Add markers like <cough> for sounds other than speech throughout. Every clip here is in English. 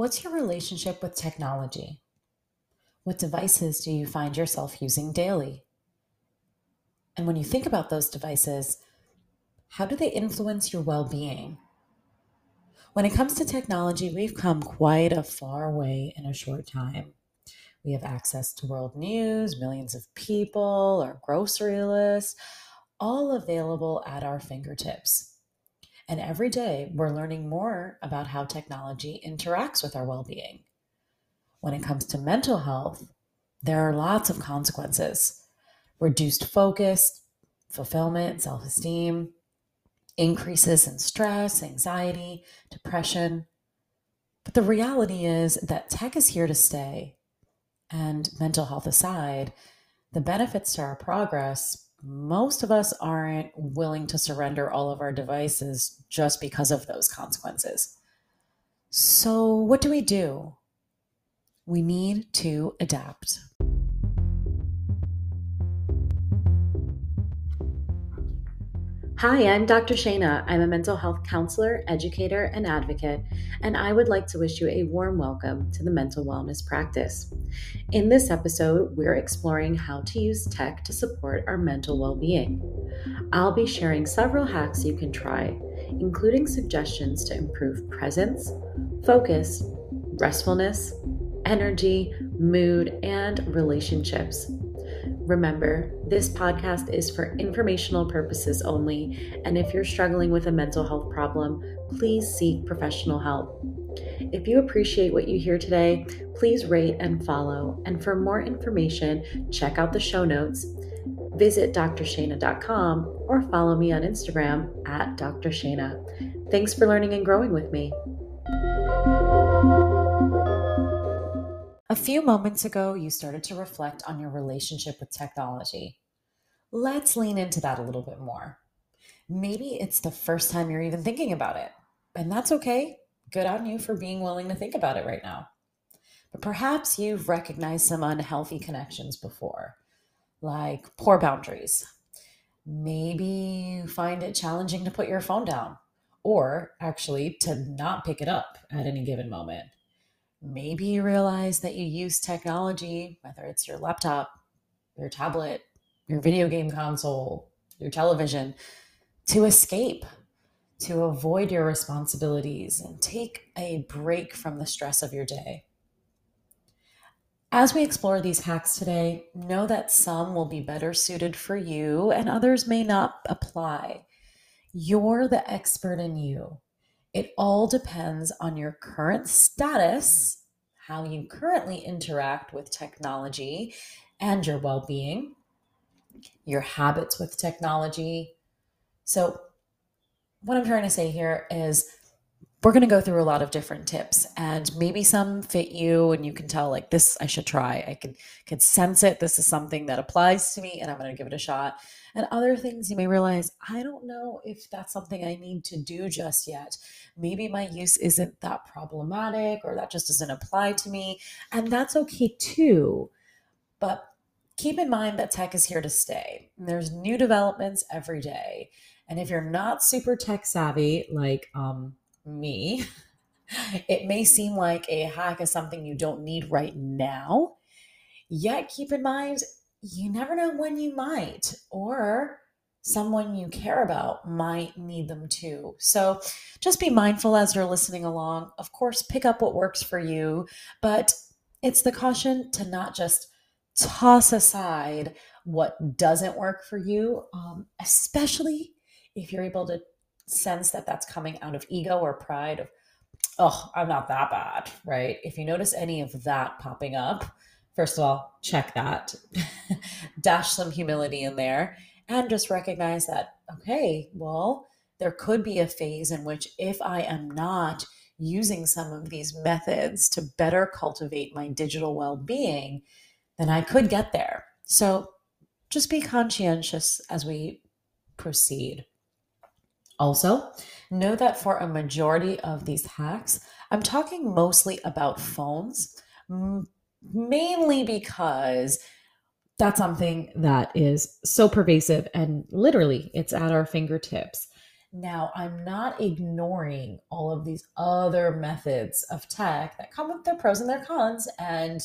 What's your relationship with technology? What devices do you find yourself using daily? And when you think about those devices, how do they influence your well being? When it comes to technology, we've come quite a far way in a short time. We have access to world news, millions of people, our grocery list, all available at our fingertips. And every day we're learning more about how technology interacts with our well being. When it comes to mental health, there are lots of consequences reduced focus, fulfillment, self esteem, increases in stress, anxiety, depression. But the reality is that tech is here to stay. And mental health aside, the benefits to our progress most of us aren't willing to surrender all of our devices just because of those consequences. So, what do we do? We need to adapt. Hi, I'm Dr. Shainna. I'm a mental health counselor, educator, and advocate, and I would like to wish you a warm welcome to the mental wellness practice. In this episode, we're exploring how to use tech to support our mental well being. I'll be sharing several hacks you can try, including suggestions to improve presence, focus, restfulness, energy, mood, and relationships. Remember, this podcast is for informational purposes only, and if you're struggling with a mental health problem, please seek professional help. If you appreciate what you hear today, please rate and follow. And for more information, check out the show notes. Visit drshainna.com or follow me on Instagram at drshainna. Thanks for learning and growing with me. A few moments ago, you started to reflect on your relationship with technology. Let's lean into that a little bit more. Maybe it's the first time you're even thinking about it, and that's okay. Good on you for being willing to think about it right now. But perhaps you've recognized some unhealthy connections before, like poor boundaries. Maybe you find it challenging to put your phone down, or actually to not pick it up at any given moment maybe you realize that you use technology, whether it's your laptop, your tablet, your video game console, your television, to escape, to avoid your responsibilities and take a break from the stress of your day. As we explore these hacks today, know that some will be better suited for you and others may not apply. You're the expert in you. It all depends on your current status, how you currently interact with technology and your well being, your habits with technology. So, what I'm trying to say here is we're going to go through a lot of different tips and maybe some fit you and you can tell like this i should try. I can can sense it. This is something that applies to me and i'm going to give it a shot. And other things you may realize i don't know if that's something i need to do just yet. Maybe my use isn't that problematic or that just doesn't apply to me and that's okay too. But keep in mind that tech is here to stay there's new developments every day. And if you're not super tech savvy like um me, <laughs> it may seem like a hack is something you don't need right now. Yet keep in mind, you never know when you might, or someone you care about might need them too. So just be mindful as you're listening along. Of course, pick up what works for you, but it's the caution to not just toss aside what doesn't work for you, um, especially if you're able to sense that that's coming out of ego or pride of oh i'm not that bad right? If you notice any of that popping up first of all check that. <laughs> Dash some humility in there and just recognize that okay well there could be a phase in which if i am not using some of these methods to better cultivate my digital well-being then i could get there. So just be conscientious as we proceed also, know that for a majority of these hacks, I'm talking mostly about phones, mainly because that's something that is so pervasive and literally it's at our fingertips. Now, I'm not ignoring all of these other methods of tech that come with their pros and their cons. And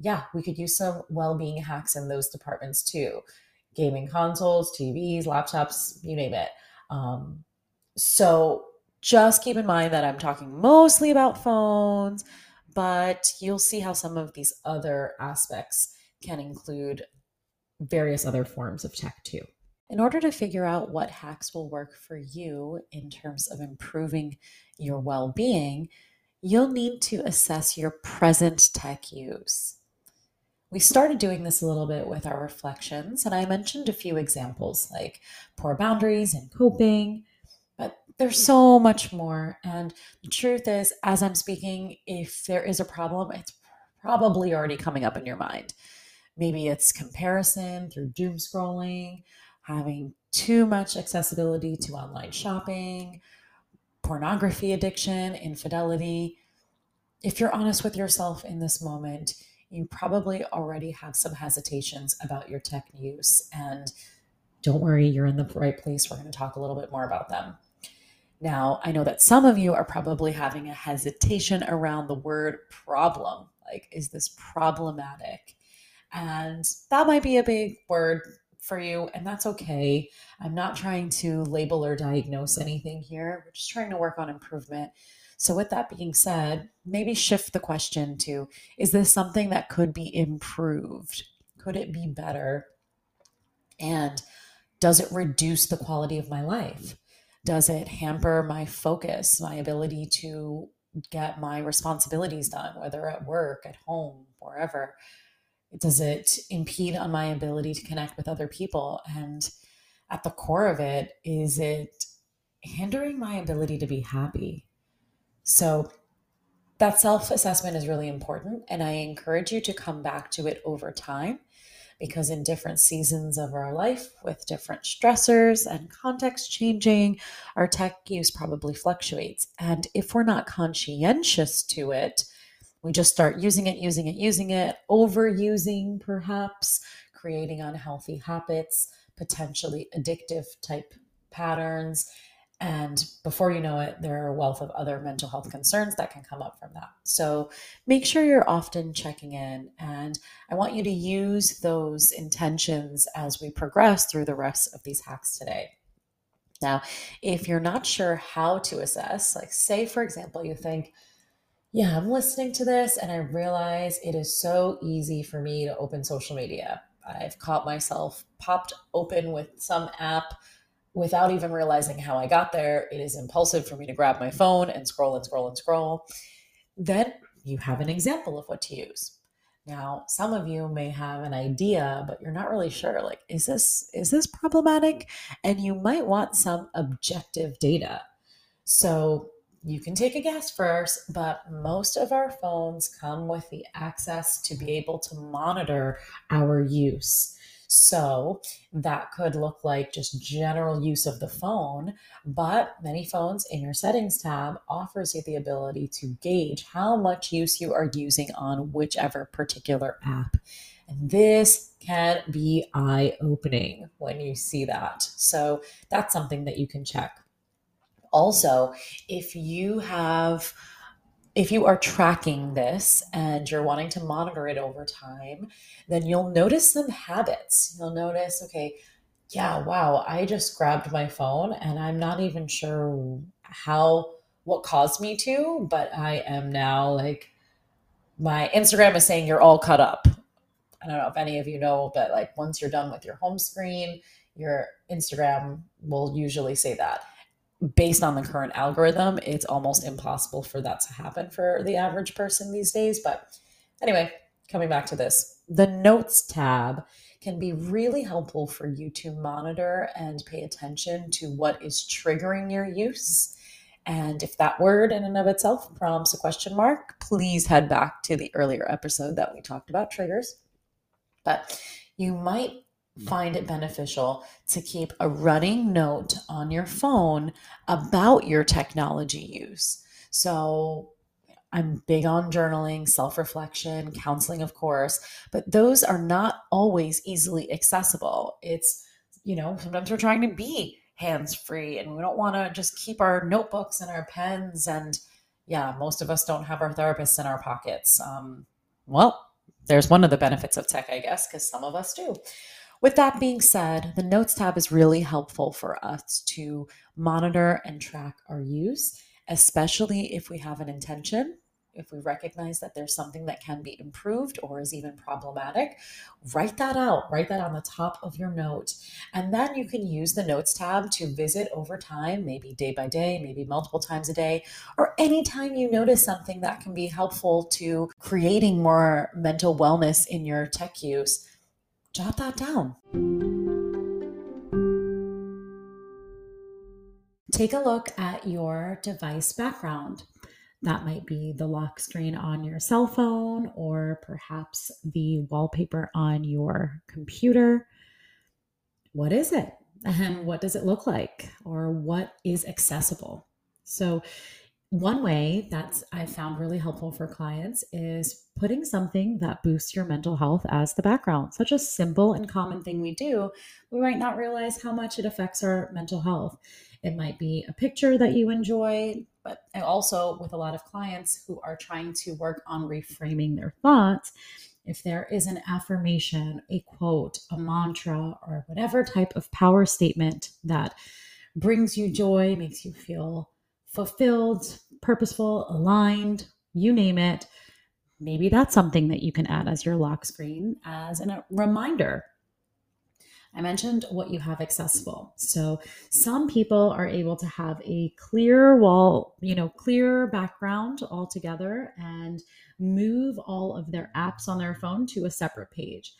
yeah, we could use some well being hacks in those departments too gaming consoles, TVs, laptops, you name it. Um, so just keep in mind that I'm talking mostly about phones, but you'll see how some of these other aspects can include various other forms of tech too. In order to figure out what hacks will work for you in terms of improving your well being, you'll need to assess your present tech use. We started doing this a little bit with our reflections, and I mentioned a few examples like poor boundaries and coping, but there's so much more. And the truth is, as I'm speaking, if there is a problem, it's probably already coming up in your mind. Maybe it's comparison through doom scrolling, having too much accessibility to online shopping, pornography addiction, infidelity. If you're honest with yourself in this moment, you probably already have some hesitations about your tech use. And don't worry, you're in the right place. We're going to talk a little bit more about them. Now, I know that some of you are probably having a hesitation around the word problem. Like, is this problematic? And that might be a big word for you, and that's okay. I'm not trying to label or diagnose anything here. We're just trying to work on improvement. So, with that being said, maybe shift the question to is this something that could be improved? Could it be better? And does it reduce the quality of my life? Does it hamper my focus, my ability to get my responsibilities done, whether at work, at home, wherever? Does it impede on my ability to connect with other people? And at the core of it, is it hindering my ability to be happy? So that self assessment is really important. And I encourage you to come back to it over time because in different seasons of our life, with different stressors and context changing, our tech use probably fluctuates. And if we're not conscientious to it, we just start using it, using it, using it, overusing perhaps, creating unhealthy habits, potentially addictive type patterns. And before you know it, there are a wealth of other mental health concerns that can come up from that. So make sure you're often checking in. And I want you to use those intentions as we progress through the rest of these hacks today. Now, if you're not sure how to assess, like say, for example, you think, yeah, I'm listening to this and I realize it is so easy for me to open social media. I've caught myself popped open with some app without even realizing how I got there. It is impulsive for me to grab my phone and scroll and scroll and scroll. Then you have an example of what to use. Now, some of you may have an idea, but you're not really sure like is this is this problematic? And you might want some objective data. So, you can take a guess first, but most of our phones come with the access to be able to monitor our use. So that could look like just general use of the phone, but many phones in your settings tab offers you the ability to gauge how much use you are using on whichever particular app. And this can be eye opening when you see that. So that's something that you can check also, if you have if you are tracking this and you're wanting to monitor it over time, then you'll notice some habits. You'll notice, okay, yeah, wow, I just grabbed my phone and I'm not even sure how, what caused me to, but I am now like, my Instagram is saying you're all cut up. I don't know if any of you know, but like once you're done with your home screen, your Instagram will usually say that based on the current algorithm, it's almost impossible for that to happen for the average person these days. But anyway, coming back to this, the notes tab can be really helpful for you to monitor and pay attention to what is triggering your use. And if that word in and of itself prompts a question mark, please head back to the earlier episode that we talked about triggers. But you might find it beneficial to keep a running note on your phone about your technology use. So, I'm big on journaling, self reflection, counseling, of course, but those are not always easily accessible. It's, you know, sometimes we're trying to be hands free and we don't want to just keep our notebooks and our pens. And yeah, most of us don't have our therapists in our pockets. Um, well, there's one of the benefits of tech, I guess, because some of us do. With that being said, the Notes tab is really helpful for us to monitor and track our use, especially if we have an intention if we recognize that there's something that can be improved or is even problematic, write that out. Write that on the top of your note. And then you can use the notes tab to visit over time, maybe day by day, maybe multiple times a day, or anytime you notice something that can be helpful to creating more mental wellness in your tech use. Jot that down. Take a look at your device background. That might be the lock screen on your cell phone or perhaps the wallpaper on your computer. What is it? <laughs> And what does it look like? Or what is accessible? So, one way that's I've found really helpful for clients is putting something that boosts your mental health as the background. Such a simple and common thing we do, we might not realize how much it affects our mental health. It might be a picture that you enjoy, but also with a lot of clients who are trying to work on reframing their thoughts. If there is an affirmation, a quote, a mantra, or whatever type of power statement that brings you joy, makes you feel fulfilled, purposeful, aligned, you name it, maybe that's something that you can add as your lock screen as a reminder I mentioned what you have accessible. So some people are able to have a clear wall, you know, clear background altogether and move all of their apps on their phone to a separate page.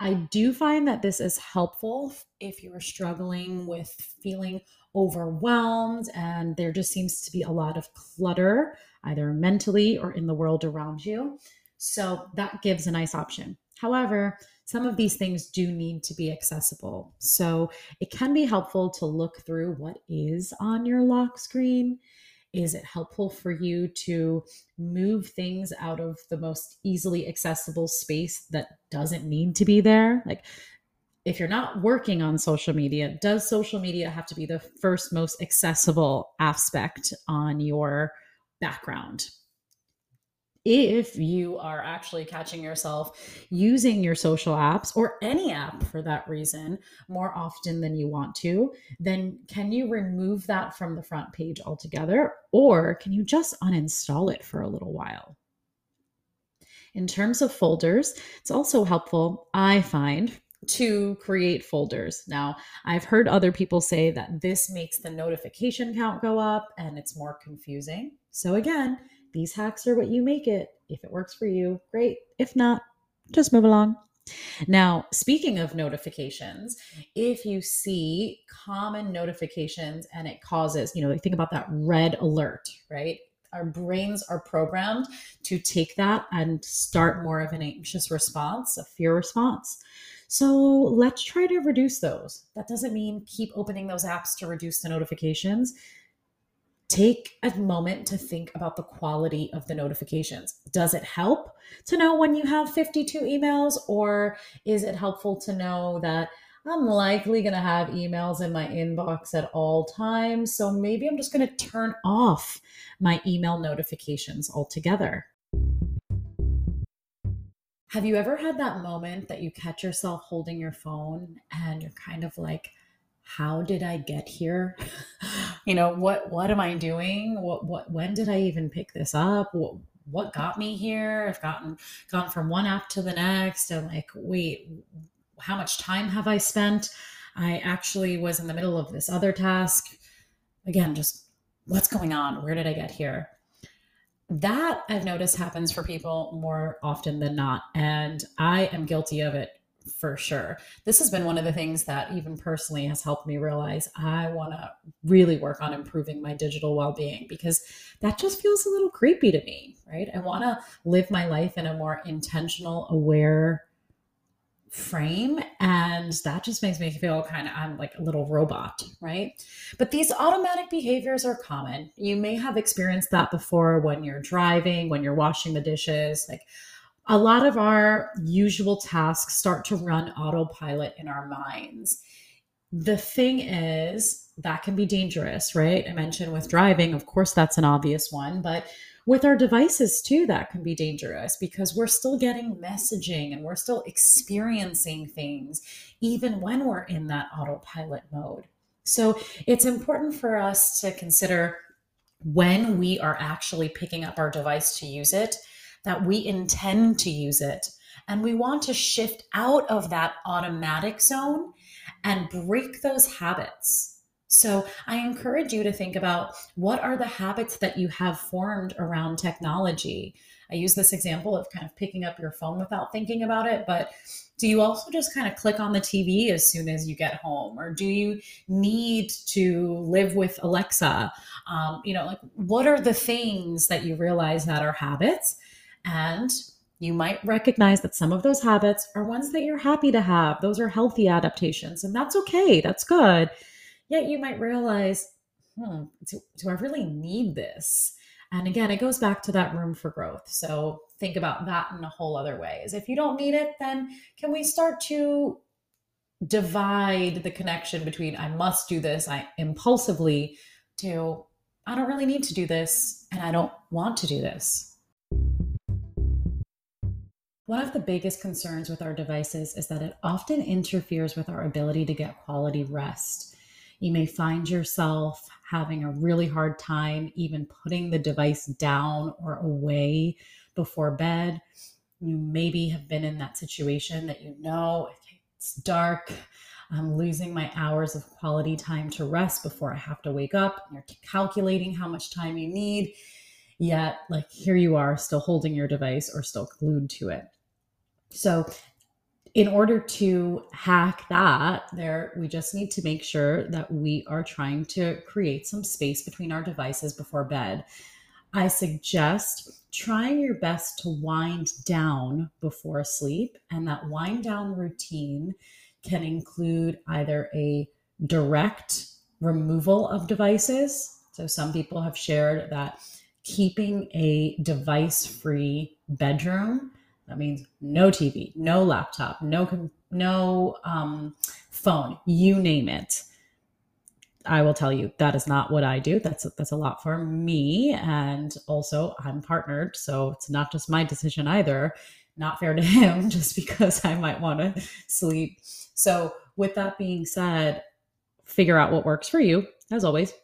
I do find that this is helpful if you are struggling with feeling overwhelmed and there just seems to be a lot of clutter, either mentally or in the world around you. So that gives a nice option. However, some of these things do need to be accessible. So it can be helpful to look through what is on your lock screen. Is it helpful for you to move things out of the most easily accessible space that doesn't need to be there? Like, if you're not working on social media, does social media have to be the first most accessible aspect on your background? if you are actually catching yourself using your social apps or any app for that reason more often than you want to, then can you remove that from the front page altogether? Or can you just uninstall it for a little while? In terms of folders, it's also helpful, I find, to create folders. Now, I've heard other people say that this makes the notification count go up and it's more confusing. So, again, these hacks are what you make it. If it works for you, great. If not, just move along. Now, speaking of notifications, if you see common notifications and it causes, you know, think about that red alert, right? Our brains are programmed to take that and start more of an anxious response, a fear response. So let's try to reduce those. That doesn't mean keep opening those apps to reduce the notifications take a moment to think about the quality of the notifications. Does it help to know when you have 52 emails, or is it helpful to know that I'm likely going to have emails in my inbox at all times? So maybe I'm just going to turn off my email notifications altogether. Have you ever had that moment that you catch yourself holding your phone and you're kind of like, how did I get here? <laughs> you know, what what am I doing? What what when did I even pick this up? What what got me here? I've gotten gone from one app to the next and like, wait, how much time have I spent? I actually was in the middle of this other task. Again, just what's going on? Where did I get here? That I've noticed happens for people more often than not. And I am guilty of it for sure. This has been one of the things that even personally has helped me realize I want to really work on improving my digital well-being because that just feels a little creepy to me, right? I want to live my life in a more intentional, aware frame and that just makes me feel kind of I'm like a little robot, right? But these automatic behaviors are common. You may have experienced that before when you're driving, when you're washing the dishes, like a lot of our usual tasks start to run autopilot in our minds. the thing is, that can be dangerous, right? I mentioned with driving, of course, that's an obvious one, but with our devices too, that can be dangerous because we're still getting messaging and we're still experiencing things, even when we're in that autopilot mode. So it's important for us to consider when we are actually picking up our device to use it, that we intend to use it. And we want to shift out of that automatic zone and break those habits. So I encourage you to think about what are the habits that you have formed around technology. I use this example of kind of picking up your phone without thinking about it, but do you also just kind of click on the TV as soon as you get home? Or do you need to live with Alexa? Um, you know, like what are the things that you realize that are habits? And you might recognize that some of those habits are ones that you're happy to have. Those are healthy adaptations, and that's okay. That's good. Yet you might realize, hmm, do, do I really need this? And again, it goes back to that room for growth. So think about that in a whole other way. Is if you don't need it, then can we start to divide the connection between I must do this, I impulsively to I don't really need to do this and I don't want to do this. One of the biggest concerns with our devices is that it often interferes with our ability to get quality rest. You may find yourself having a really hard time even putting the device down or away before bed. You maybe have been in that situation that you know it's dark. I'm losing my hours of quality time to rest before I have to wake up. You're calculating how much time you need, yet, like, here you are still holding your device or still glued to it. So in order to hack that there we just need to make sure that we are trying to create some space between our devices before bed. I suggest trying your best to wind down before sleep and that wind down routine can include either a direct removal of devices. So some people have shared that keeping a device free bedroom that means no TV, no laptop, no no um, phone, you name it. I will tell you that is not what I do. That's that's a lot for me, and also I'm partnered, so it's not just my decision either. Not fair to <laughs> him, just because I might want to sleep. So, with that being said, figure out what works for you, as always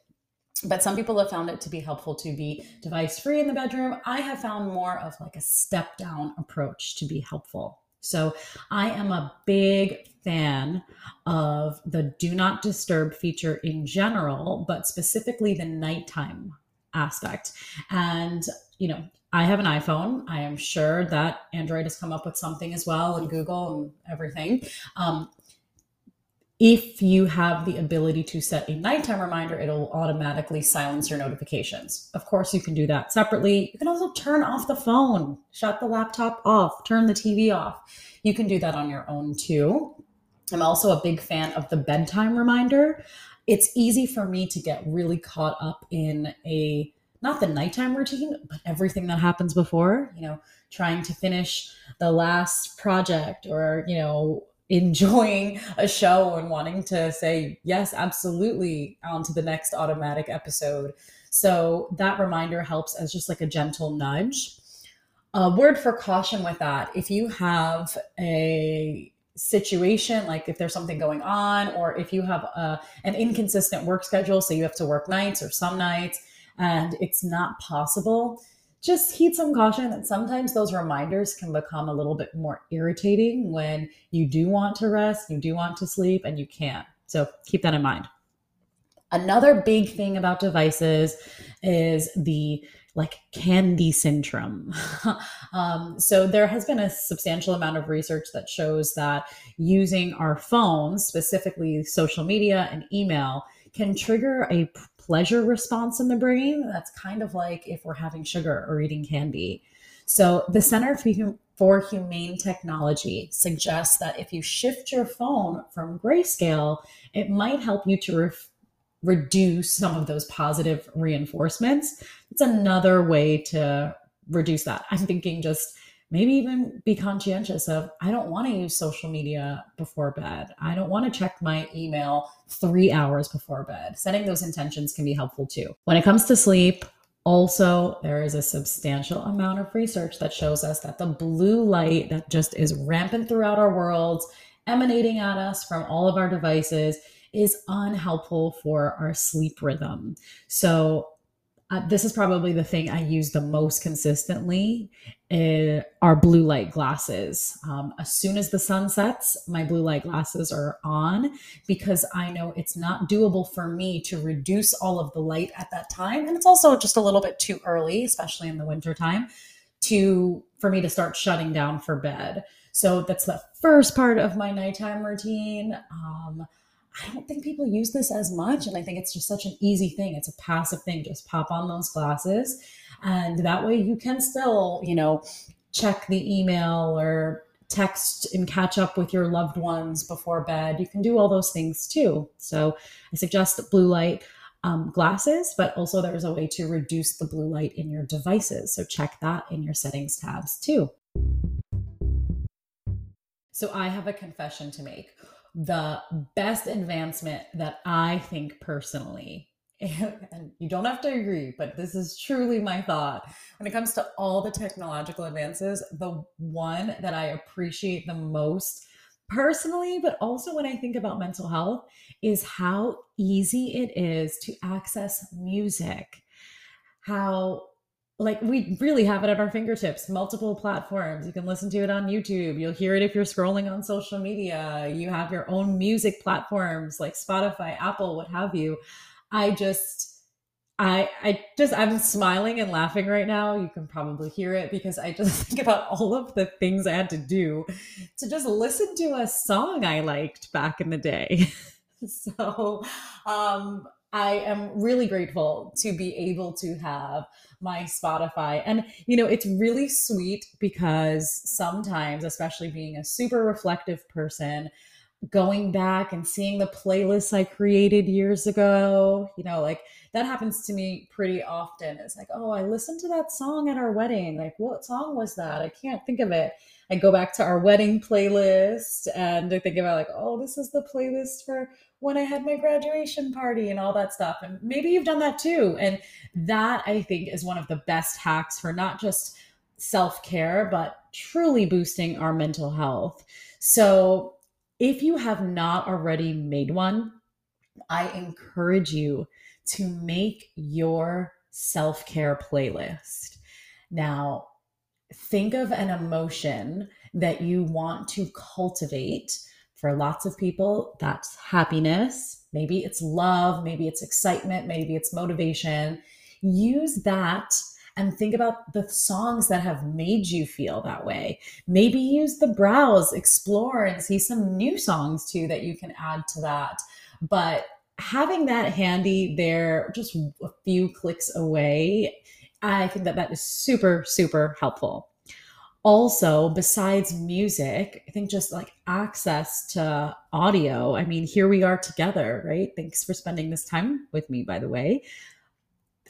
but some people have found it to be helpful to be device free in the bedroom. I have found more of like a step down approach to be helpful. So I am a big fan of the do not disturb feature in general, but specifically the nighttime aspect. And, you know, I have an iPhone. I am sure that Android has come up with something as well, and Google and everything. Um, if you have the ability to set a nighttime reminder, it'll automatically silence your notifications. Of course, you can do that separately. You can also turn off the phone, shut the laptop off, turn the TV off. You can do that on your own too. I'm also a big fan of the bedtime reminder. It's easy for me to get really caught up in a not the nighttime routine, but everything that happens before, you know, trying to finish the last project or, you know, enjoying a show and wanting to say yes absolutely on to the next automatic episode. So that reminder helps as just like a gentle nudge. A word for caution with that if you have a situation like if there's something going on or if you have a, an inconsistent work schedule so you have to work nights or some nights and it's not possible just heed some caution that sometimes those reminders can become a little bit more irritating when you do want to rest, you do want to sleep, and you can't. So keep that in mind. Another big thing about devices is the like candy syndrome. <laughs> um, so there has been a substantial amount of research that shows that using our phones, specifically social media and email, can trigger a pleasure response in the brain. That's kind of like if we're having sugar or eating candy. So, the Center for Humane Technology suggests that if you shift your phone from grayscale, it might help you to re- reduce some of those positive reinforcements. It's another way to reduce that. I'm thinking just maybe even be conscientious of I don't want to use social media before bed. I don't want to check my email three hours before bed. Setting those intentions can be helpful too. When it comes to sleep, also, there is a substantial amount of research that shows us that the blue light that just is rampant throughout our worlds, emanating at us from all of our devices, is unhelpful for our sleep rhythm. So, uh, this is probably the thing I use the most consistently uh, are blue light glasses. Um, as soon as the sun sets, my blue light glasses are on because I know it's not doable for me to reduce all of the light at that time. And it's also just a little bit too early, especially in the wintertime, to for me to start shutting down for bed. So that's the first part of my nighttime routine. Um, I don't think people use this as much. And I think it's just such an easy thing. It's a passive thing. Just pop on those glasses. And that way you can still, you know, check the email or text and catch up with your loved ones before bed. You can do all those things too. So I suggest blue light um, glasses, but also there's a way to reduce the blue light in your devices. So check that in your settings tabs too. So I have a confession to make the best advancement that I think personally, <laughs> and you don't have to agree, but this is truly my thought. When it comes to all the technological advances, the one that I appreciate the most personally, but also when I think about mental health, is how easy it is to access music. How like we really have it at our fingertips. Multiple platforms. You can listen to it on youtube. You'll hear it if you're scrolling on social media. You have your own music platforms like spotify apple what have you. I just i i just i'm smiling and laughing right now. You can probably hear it because i just <laughs> think about all of the things i had to do to just listen to a song i liked back in the day. <laughs> So um i am really grateful to be able to have my Spotify. And, you know, it's really sweet because sometimes, especially being a super reflective person, going back and seeing the playlists I created years ago, you know, like that happens to me pretty often. It's like, oh, I listened to that song at our wedding. Like, what song was that? I can't think of it. I go back to our wedding playlist and I think about like, oh, this is the playlist for when I had my graduation party and all that stuff. And maybe you've done that too. And that I think is one of the best hacks for not just self care, but truly boosting our mental health. So if you have not already made one, I encourage you to make your self care playlist. Now, think of an emotion that you want to cultivate for lots of people, that's happiness. Maybe it's love, maybe it's excitement, maybe it's motivation. Use that and think about the songs that have made you feel that way. Maybe use the browse, explore, and see some new songs too that you can add to that. But having that handy there, just a few clicks away, I think that that is super, super helpful also besides music i think just like access to audio. I mean here we are together right? Thanks for spending this time with me by the way.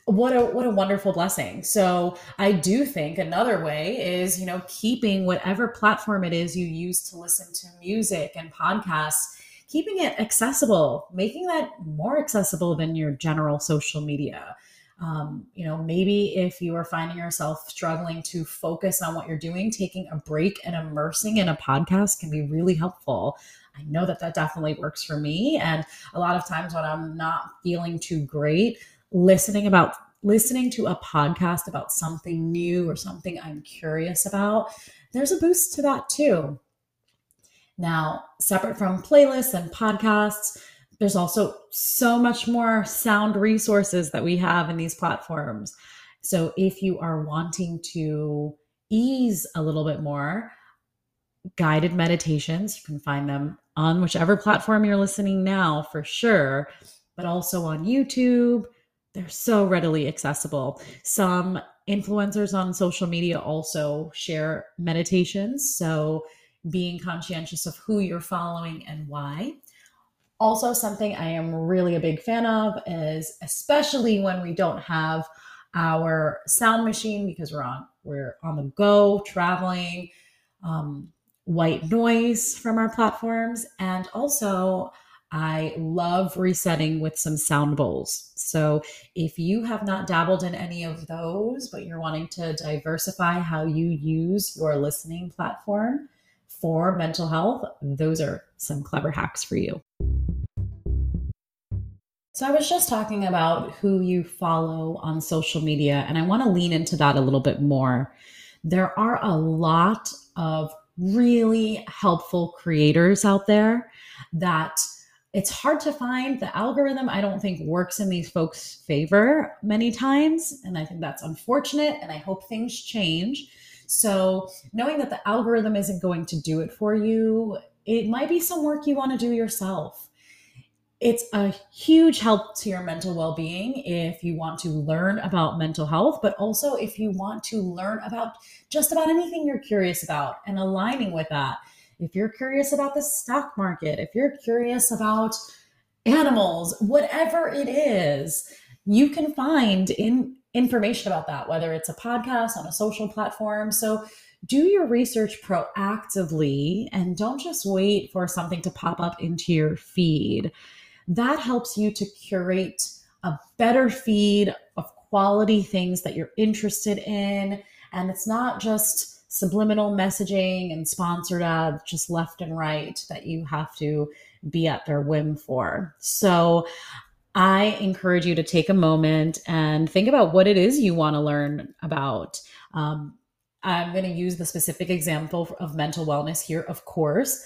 What a what a wonderful blessing. So i do think another way is you know keeping whatever platform it is you use to listen to music and podcasts keeping it accessible making that more accessible than your general social media um, you know, maybe if you are finding yourself struggling to focus on what you're doing, taking a break and immersing in a podcast can be really helpful. I know that that definitely works for me. And a lot of times when I'm not feeling too great, listening about listening to a podcast about something new or something I'm curious about, there's a boost to that too. Now, separate from playlists and podcasts, there's also so much more sound resources that we have in these platforms. So if you are wanting to ease a little bit more, guided meditations, you can find them on whichever platform you're listening now for sure, but also on YouTube. They're so readily accessible. Some influencers on social media also share meditations. So being conscientious of who you're following and why. Also, something I am really a big fan of is especially when we don't have our sound machine because we're on we're on the go, traveling, um, white noise from our platforms, and also I love resetting with some sound bowls. So if you have not dabbled in any of those, but you're wanting to diversify how you use your listening platform for mental health, those are some clever hacks for you. So I was just talking about who you follow on social media, and I want to lean into that a little bit more. There are a lot of really helpful creators out there that it's hard to find. The algorithm, I don't think, works in these folks' favor many times. And I think that's unfortunate. And I hope things change. So, knowing that the algorithm isn't going to do it for you, it might be some work you want to do yourself. It's a huge help to your mental well being if you want to learn about mental health, but also if you want to learn about just about anything you're curious about and aligning with that if you're curious about the stock market, if you're curious about animals, whatever it is, you can find in information about that, whether it's a podcast on a social platform. So do your research proactively and don't just wait for something to pop up into your feed. That helps you to curate a better feed of quality things that you're interested in. And it's not just subliminal messaging and sponsored ads just left and right that you have to be at their whim for. So I encourage you to take a moment and think about what it is you want to learn about. Um, I'm going to use the specific example of mental wellness here, of course,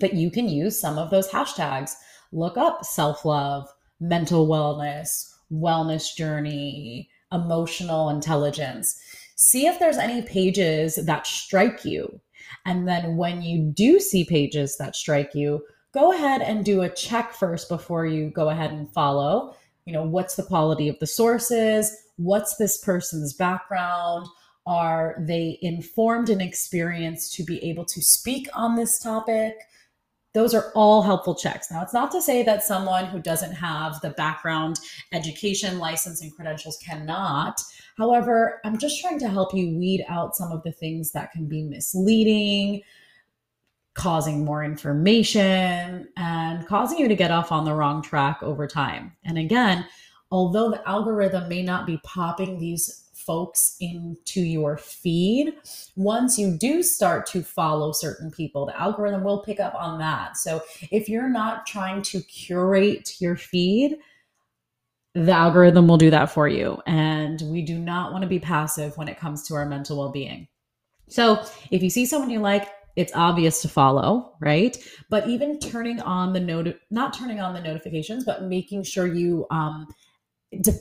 but you can use some of those hashtags. Look up self love, mental wellness, wellness journey, emotional intelligence see if there's any pages that strike you. And then when you do see pages that strike you, go ahead and do a check first before you go ahead and follow. You know, what's the quality of the sources? What's this person's background? Are they informed and experienced to be able to speak on this topic? Those are all helpful checks. Now, it's not to say that someone who doesn't have the background, education, license, and credentials cannot. However, I'm just trying to help you weed out some of the things that can be misleading, causing more information, and causing you to get off on the wrong track over time. And again, although the algorithm may not be popping these folks into your feed, once you do start to follow certain people, the algorithm will pick up on that. So if you're not trying to curate your feed, the algorithm will do that for you. And we do not want to be passive when it comes to our mental well being. So if you see someone you like, it's obvious to follow, right? But even turning on the note, not turning on the notifications, but making sure you um,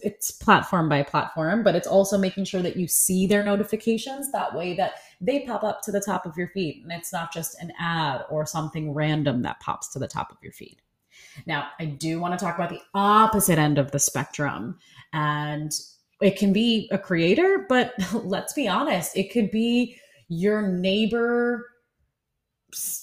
it's platform by platform, but it's also making sure that you see their notifications that way that they pop up to the top of your feed and it's not just an ad or something random that pops to the top of your feed. Now, I do want to talk about the opposite end of the spectrum and it can be a creator, but <laughs> let's be honest, it could be your neighbor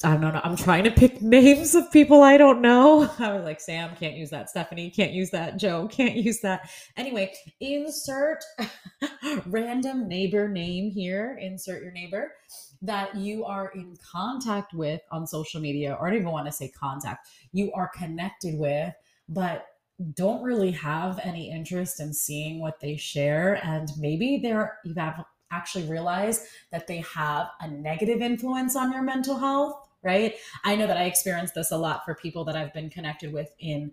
I don't know. I'm trying to pick names of people I don't know. <laughs> I was like, Sam, can't use that. Stephanie, can't use that. Joe, can't use that. Anyway, insert <laughs> random neighbor name here. Insert your neighbor that you are in contact with on social media, or I don't even want to say contact, you are connected with, but don't really have any interest in seeing what they share. And maybe they're, you have actually realize that they have a negative influence on your mental health, right? I know that I experienced this a lot for people that I've been connected with in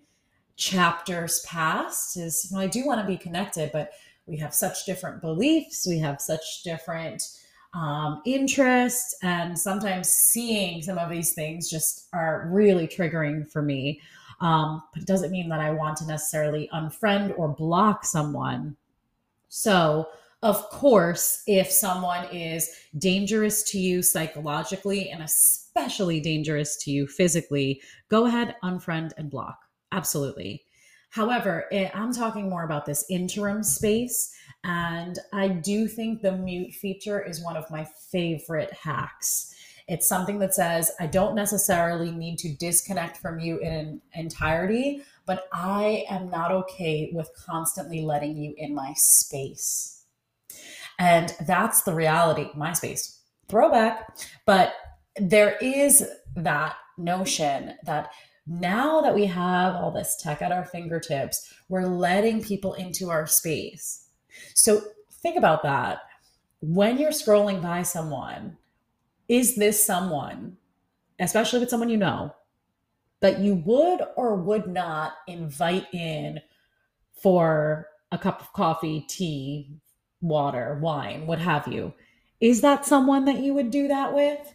chapters past is I do want to be connected, but we have such different beliefs, we have such different um, interests, and sometimes seeing some of these things just are really triggering for me. Um, but it doesn't mean that I want to necessarily unfriend or block someone. So, of course, if someone is dangerous to you psychologically and especially dangerous to you physically, go ahead, unfriend, and block. Absolutely. However, it, I'm talking more about this interim space. And I do think the mute feature is one of my favorite hacks. It's something that says, I don't necessarily need to disconnect from you in entirety, but I am not okay with constantly letting you in my space. And that's the reality, MySpace. Throwback. But there is that notion that now that we have all this tech at our fingertips, we're letting people into our space. So think about that. When you're scrolling by someone, is this someone, especially with someone you know, that you would or would not invite in for a cup of coffee, tea, water, wine, what have you? Is that someone that you would do that with?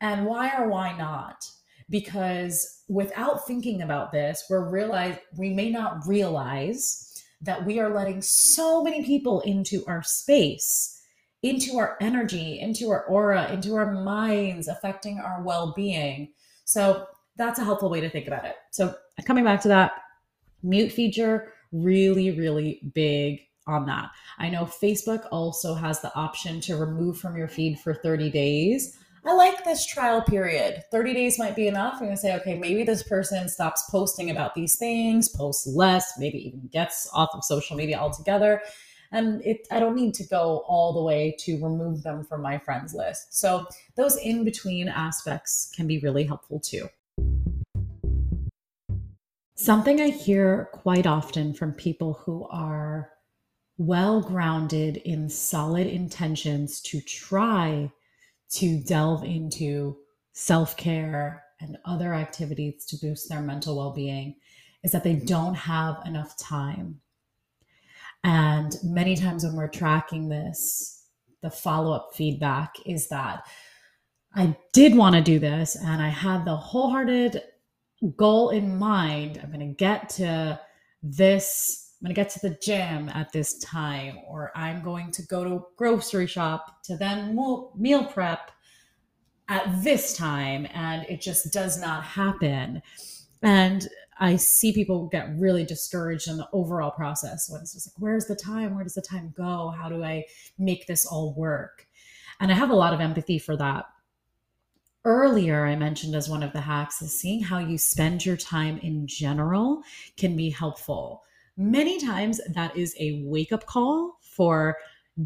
And why or why not? Because without thinking about this, we're realize we may not realize that we are letting so many people into our space, into our energy, into our aura, into our minds, affecting our well-being. So that's a helpful way to think about it. So coming back to that mute feature, really, really big on that. I know Facebook also has the option to remove from your feed for 30 days. I like this trial period. 30 days might be enough. I'm going to say, okay, maybe this person stops posting about these things, posts less, maybe even gets off of social media altogether. And it, I don't need to go all the way to remove them from my friends list. So those in between aspects can be really helpful too. Something I hear quite often from people who are well grounded in solid intentions to try to delve into self care and other activities to boost their mental well being is that they don't have enough time. And many times when we're tracking this, the follow up feedback is that I did want to do this and I had the wholehearted goal in mind. I'm going to get to this I'm going to get to the gym at this time, or I'm going to go to grocery shop to then meal prep at this time. And it just does not happen. And I see people get really discouraged in the overall process when it's just like, where's the time? Where does the time go? How do I make this all work? And I have a lot of empathy for that. Earlier, I mentioned as one of the hacks is seeing how you spend your time in general can be helpful many times that is a wake up call for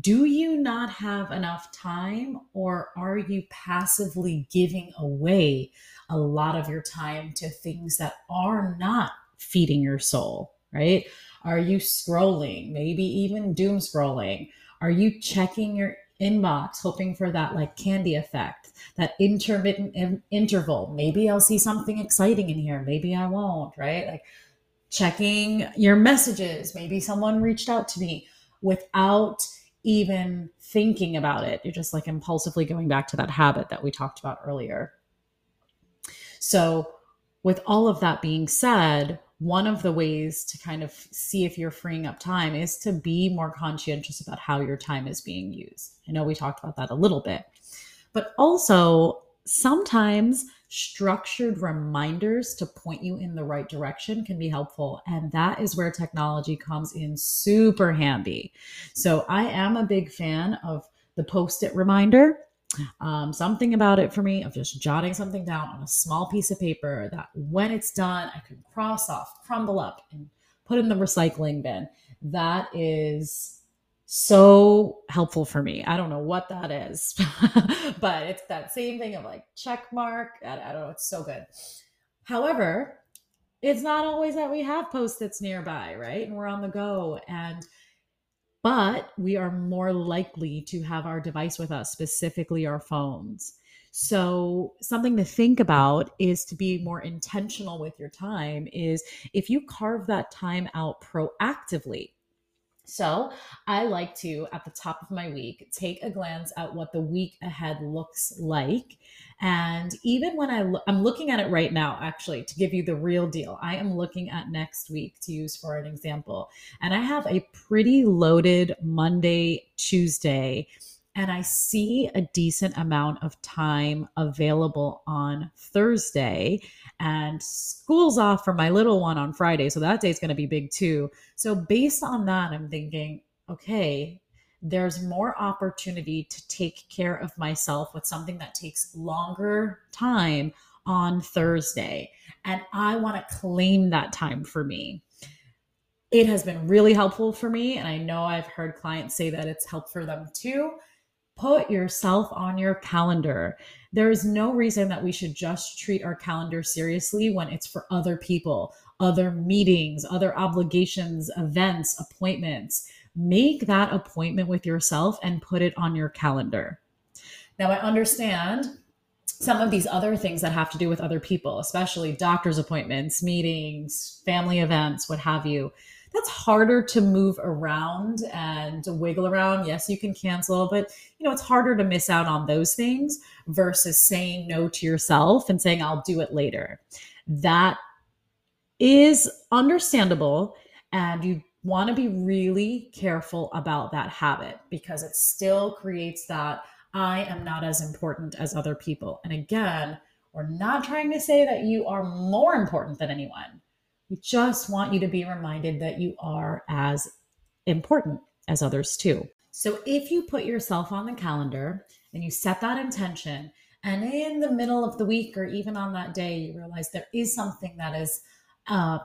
do you not have enough time or are you passively giving away a lot of your time to things that are not feeding your soul, right? Are you scrolling, maybe even doom scrolling? Are you checking your inbox hoping for that like candy effect, that intermittent in- interval? Maybe I'll see something exciting in here, maybe I won't, right? Like checking your messages. Maybe someone reached out to me without even thinking about it. You're just like impulsively going back to that habit that we talked about earlier. So, with all of that being said, one of the ways to kind of see if you're freeing up time is to be more conscientious about how your time is being used. I know we talked about that a little bit, but also sometimes structured reminders to point you in the right direction can be helpful. And that is where technology comes in super handy. So I am a big fan of the post it reminder. Um, something about it for me of just jotting something down on a small piece of paper that when it's done, I can cross off, crumble up, and put in the recycling bin. That is so helpful for me. I don't know what that is, <laughs> but it's that same thing of like check mark. I, I don't know. It's so good. However, it's not always that we have post-its nearby, right? And we're on the go. And but we are more likely to have our device with us, specifically our phones. So, something to think about is to be more intentional with your time is if you carve that time out proactively so I like to, at the top of my week, take a glance at what the week ahead looks like. And even when I lo- I'm looking at it right now, actually, to give you the real deal, I am looking at next week to use for an example. And I have a pretty loaded Monday, Tuesday and I see a decent amount of time available on Thursday. And school's off for my little one on Friday. So that day's going to be big too. So, based on that, I'm thinking, okay, there's more opportunity to take care of myself with something that takes longer time on Thursday. And I want to claim that time for me. It has been really helpful for me. And I know I've heard clients say that it's helped for them too. Put yourself on your calendar. There is no reason that we should just treat our calendar seriously when it's for other people, other meetings, other obligations, events, appointments. Make that appointment with yourself and put it on your calendar. Now, I understand some of these other things that have to do with other people, especially doctor's appointments, meetings, family events, what have you. That's harder to move around and wiggle around. Yes, you can cancel, but you know, it's harder to miss out on those things versus saying no to yourself and saying I'll do it later. That is understandable and you want to be really careful about that habit because it still creates that I am not as important as other people. And again, we're not trying to say that you are more important than anyone. We just want you to be reminded that you are as important as others too. So if you put yourself on the calendar and you set that intention, and in the middle of the week or even on that day, you realize there is something that is a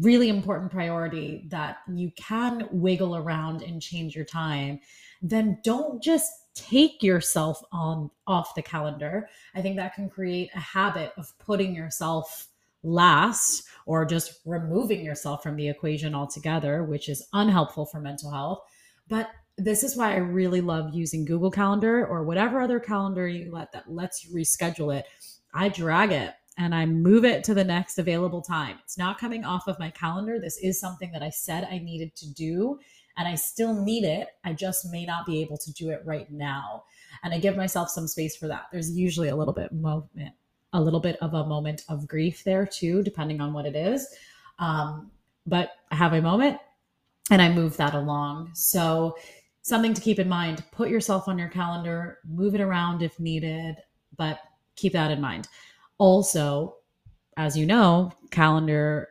really important priority that you can wiggle around and change your time, then don't just take yourself on off the calendar. I think that can create a habit of putting yourself last or just removing yourself from the equation altogether, which is unhelpful for mental health. But this is why I really love using Google Calendar or whatever other calendar you let that lets you reschedule it. I drag it and I move it to the next available time. It's not coming off of my calendar. This is something that I said I needed to do and I still need it. I just may not be able to do it right now. And I give myself some space for that. There's usually a little bit moment, a little bit of a moment of grief there too, depending on what it is. Um, but I have a moment and I move that along. So something to keep in mind, put yourself on your calendar, move it around if needed, but keep that in mind. Also, as you know, calendar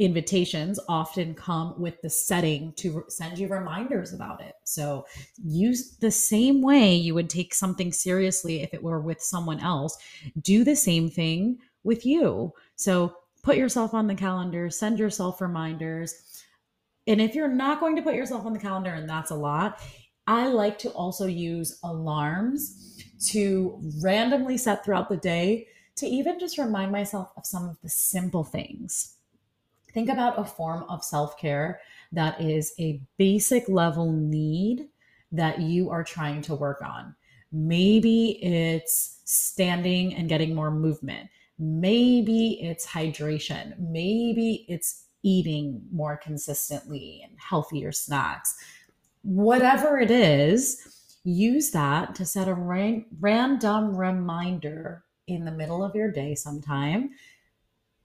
invitations often come with the setting to send you reminders about it. So use the same way you would take something seriously if it were with someone else. Do the same thing with you. So put yourself on the calendar, send yourself reminders. And if you're not going to put yourself on the calendar, and that's a lot, I like to also use alarms to randomly set throughout the day to even just remind myself of some of the simple things think about a form of self care that is a basic level need that you are trying to work on. Maybe it's standing and getting more movement. Maybe it's hydration. Maybe it's eating more consistently and healthier snacks. Whatever it is, use that to set a ran- random reminder in the middle of your day sometime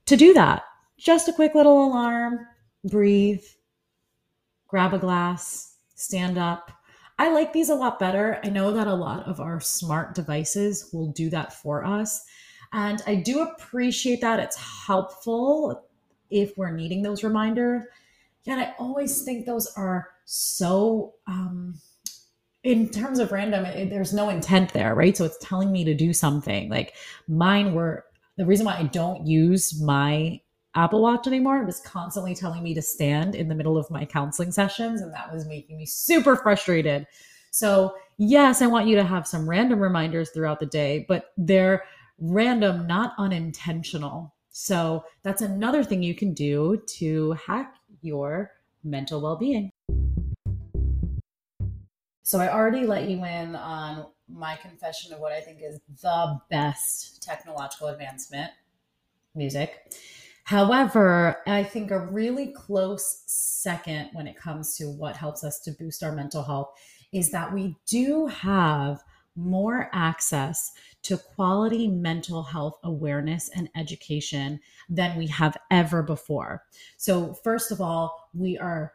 to do that just a quick little alarm, breathe, grab a glass, stand up. I like these a lot better. I know that a lot of our smart devices will do that for us. And I do appreciate that. It's helpful if we're needing those reminders. Yet I always think those are so, um, in terms of random, it, there's no intent there, right? So it's telling me to do something. Like mine were the reason why I don't use my Apple Watch anymore. It was constantly telling me to stand in the middle of my counseling sessions, and that was making me super frustrated. So, yes, I want you to have some random reminders throughout the day, but they're random, not unintentional. So, that's another thing you can do to hack your mental well being. So, I already let you in on my confession of what I think is the best technological advancement music. However, I think a really close second when it comes to what helps us to boost our mental health is that we do have more access to quality mental health awareness and education than we have ever before. So, first of all, we are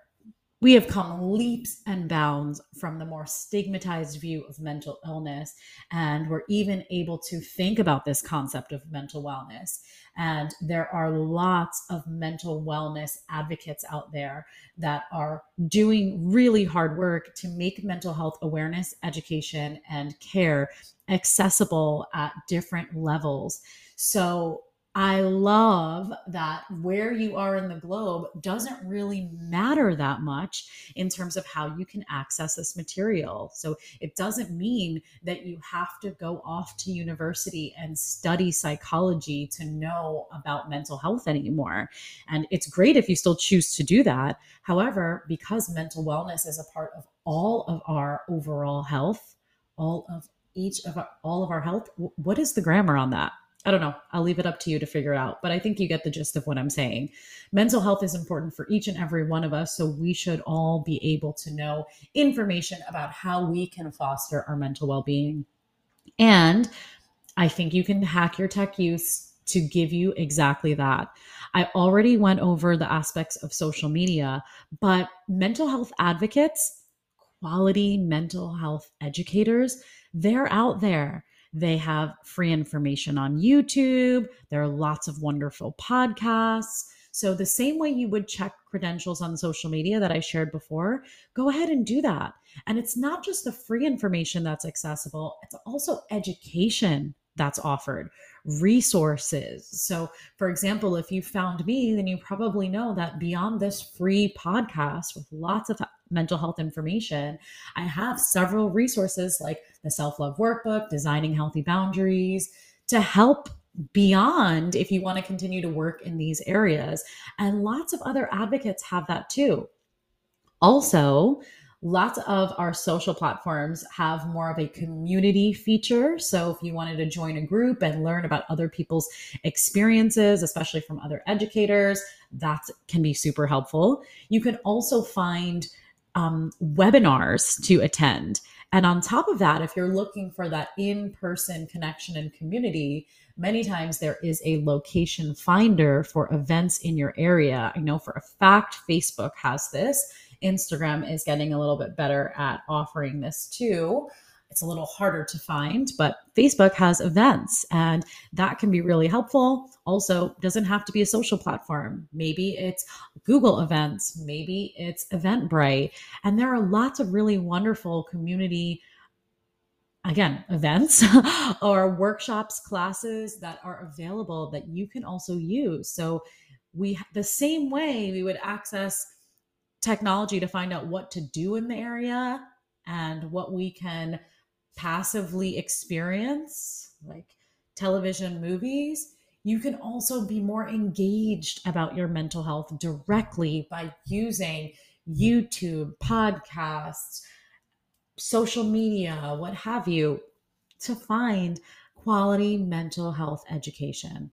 we have come leaps and bounds from the more stigmatized view of mental illness. And we're even able to think about this concept of mental wellness. And there are lots of mental wellness advocates out there that are doing really hard work to make mental health awareness, education, and care accessible at different levels. So I love that where you are in the globe doesn't really matter that much in terms of how you can access this material. So it doesn't mean that you have to go off to university and study psychology to know about mental health anymore. And it's great if you still choose to do that. However, because mental wellness is a part of all of our overall health, all of each of our, all of our health, what is the grammar on that? I don't know. I'll leave it up to you to figure it out. But I think you get the gist of what I'm saying. Mental health is important for each and every one of us. So we should all be able to know information about how we can foster our mental well being. And I think you can hack your tech use to give you exactly that. I already went over the aspects of social media, but mental health advocates, quality mental health educators, they're out there they have free information on YouTube. There are lots of wonderful podcasts. So, the same way you would check credentials on social media that I shared before, go ahead and do that. And it's not just the free information that's accessible, it's also education that's offered, resources. So, for example, if you found me, then you probably know that beyond this free podcast with lots of mental health information, I have several resources like the self love workbook, designing healthy boundaries to help beyond if you want to continue to work in these areas. And lots of other advocates have that too. Also, lots of our social platforms have more of a community feature. So if you wanted to join a group and learn about other people's experiences, especially from other educators, that can be super helpful. You can also find um, webinars to attend. And on top of that, if you're looking for that in person connection and community, many times there is a location finder for events in your area. I know for a fact Facebook has this. Instagram is getting a little bit better at offering this too. It's a little harder to find, but Facebook has events and that can be really helpful. Also, doesn't have to be a social platform. Maybe it's Google Events, maybe it's Eventbrite. And there are lots of really wonderful community again events <laughs> or workshops classes that are available that you can also use so we the same way we would access technology to find out what to do in the area and what we can passively experience, like television, movies, you can also be more engaged about your mental health directly by using YouTube, podcasts, social media, what have you, to find quality mental health education.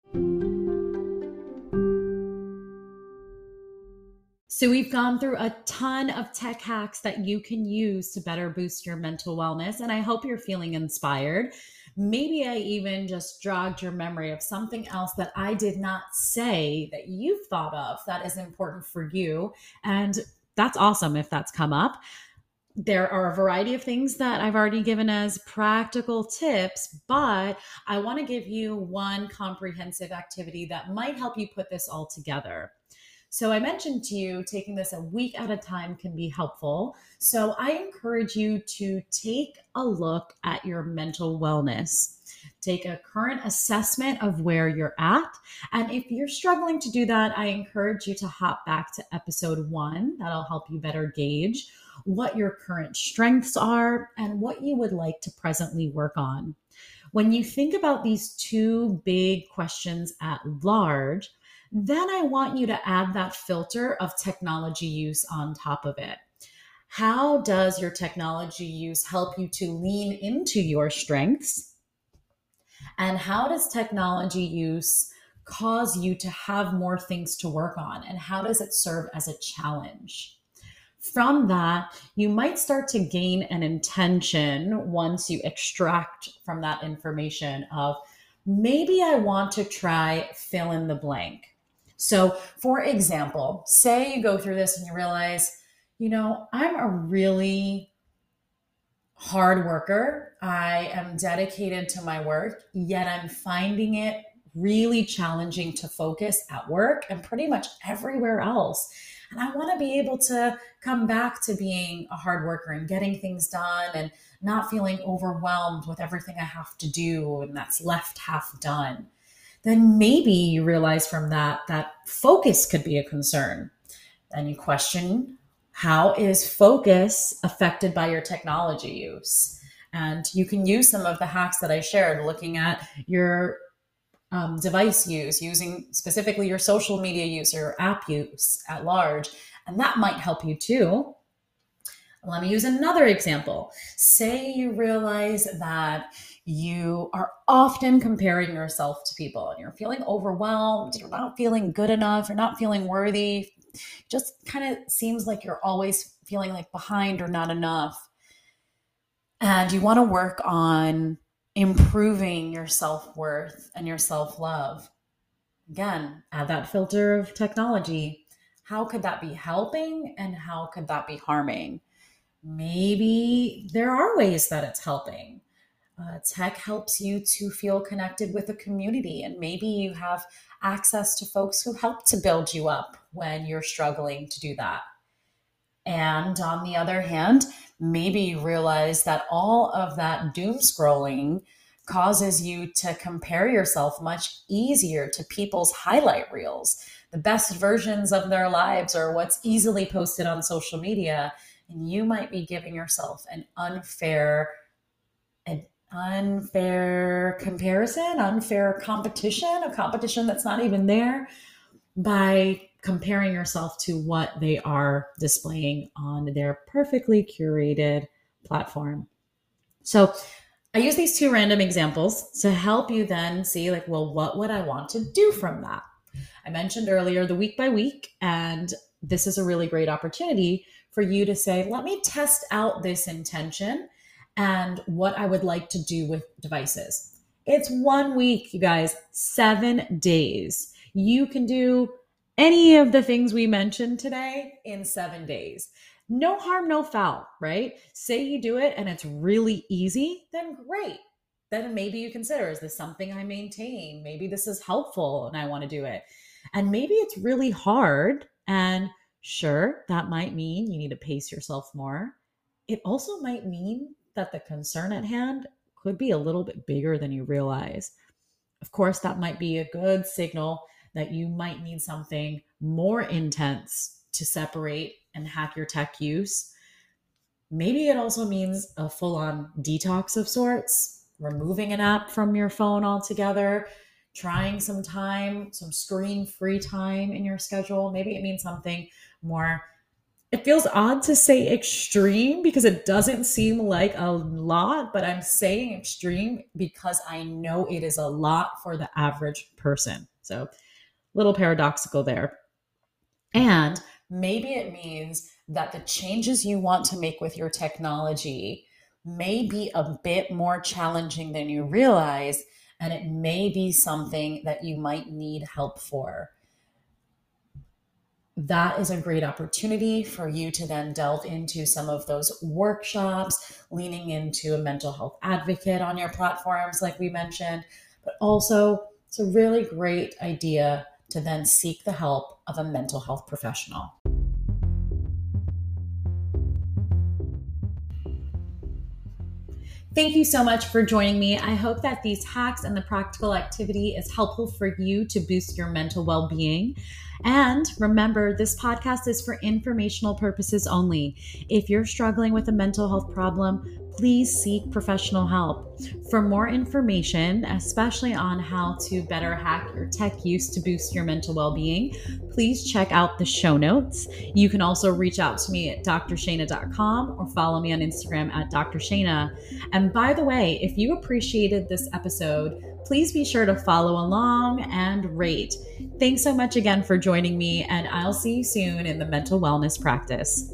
So, we've gone through a ton of tech hacks that you can use to better boost your mental wellness. And I hope you're feeling inspired. Maybe I even just jogged your memory of something else that I did not say that you've thought of that is important for you. And that's awesome if that's come up. There are a variety of things that I've already given as practical tips, but I want to give you one comprehensive activity that might help you put this all together. So I mentioned to you taking this a week at a time can be helpful. So I encourage you to take a look at your mental wellness. Take a current assessment of where you're at. And if you're struggling to do that, I encourage you to hop back to episode one. That'll help you better gauge what your current strengths are and what you would like to presently work on. When you think about these two big questions at large, then I want you to add that filter of technology use on top of it. How does your technology use help you to lean into your strengths? And how does technology use cause you to have more things to work on? And how does it serve as a challenge? From that, you might start to gain an intention once you extract from that information of maybe I want to try fill in the blank. So, for example, say you go through this and you realize you know, I'm a really hard worker. I am dedicated to my work, yet I'm finding it really challenging to focus at work and pretty much everywhere else. And I want to be able to come back to being a hard worker and getting things done and not feeling overwhelmed with everything I have to do and that's left half done. Then maybe you realize from that that focus could be a concern. Then you question how is focus affected by your technology use? And you can use some of the hacks that I shared looking at your um, device use, using specifically your social media use or app use at large. And that might help you too. Let me use another example. Say you realize that you are often comparing yourself to people and you're feeling overwhelmed, you're not feeling good enough, you're not feeling worthy. Just kind of seems like you're always feeling like behind or not enough. And you want to work on improving your self worth and your self love. Again, add that filter of technology. How could that be helping and how could that be harming? Maybe there are ways that it's helping. Uh, tech helps you to feel connected with a community, and maybe you have access to folks who help to build you up when you're struggling to do that. And on the other hand, maybe you realize that all of that doom scrolling causes you to compare yourself much easier to people's highlight reels. The best versions of their lives are what's easily posted on social media. And you might be giving yourself an unfair, unfair comparison, unfair competition, a competition that's not even there by comparing yourself to what they are displaying on their perfectly curated platform. So I use these two random examples to help you then see, like, well, what would I want to do from that? I mentioned earlier the week by week, and this is a really great opportunity for you to say, let me test out this intention and what I would like to do with devices. It's one week, you guys, seven days. You can do any of the things we mentioned today in seven days. No harm, no foul, right? Say you do it and it's really easy, then great. Then maybe you consider is this something I maintain? Maybe this is helpful and I want to do it. And maybe it's really hard. And sure, that might mean you need to pace yourself more. It also might mean that the concern at hand could be a little bit bigger than you realize. Of course, that might be a good signal that you might need something more intense to separate and hack your tech use. Maybe it also means a full on detox of sorts, removing an app from your phone altogether, trying some time, some screen free time in your schedule. Maybe it means something more. It feels odd to say extreme because it doesn't seem like a lot, but I'm saying extreme because I know it is a lot for the average person. So, little paradoxical there. And maybe it means that the changes you want to make with your technology may be a bit more challenging than you realize, and it may be something that you might need help for. That is a great opportunity for you to then delve into some of those workshops, leaning into a mental health advocate on your platforms, like we mentioned. But also, it's a really great idea to then seek the help of a mental health professional. Thank you so much for joining me. I hope that these hacks and the practical activity is helpful for you to boost your mental well being. And remember, this podcast is for informational purposes only. If you're struggling with a mental health problem, please seek professional help. For more information, especially on how to better hack your tech use to boost your mental well being, please check out the show notes. You can also reach out to me at drshainna.com or follow me on Instagram at drshainna. And by the way, if you appreciated this episode, please be sure to follow along and rate. Thanks so much again for joining me, and I'll see you soon in the mental wellness practice.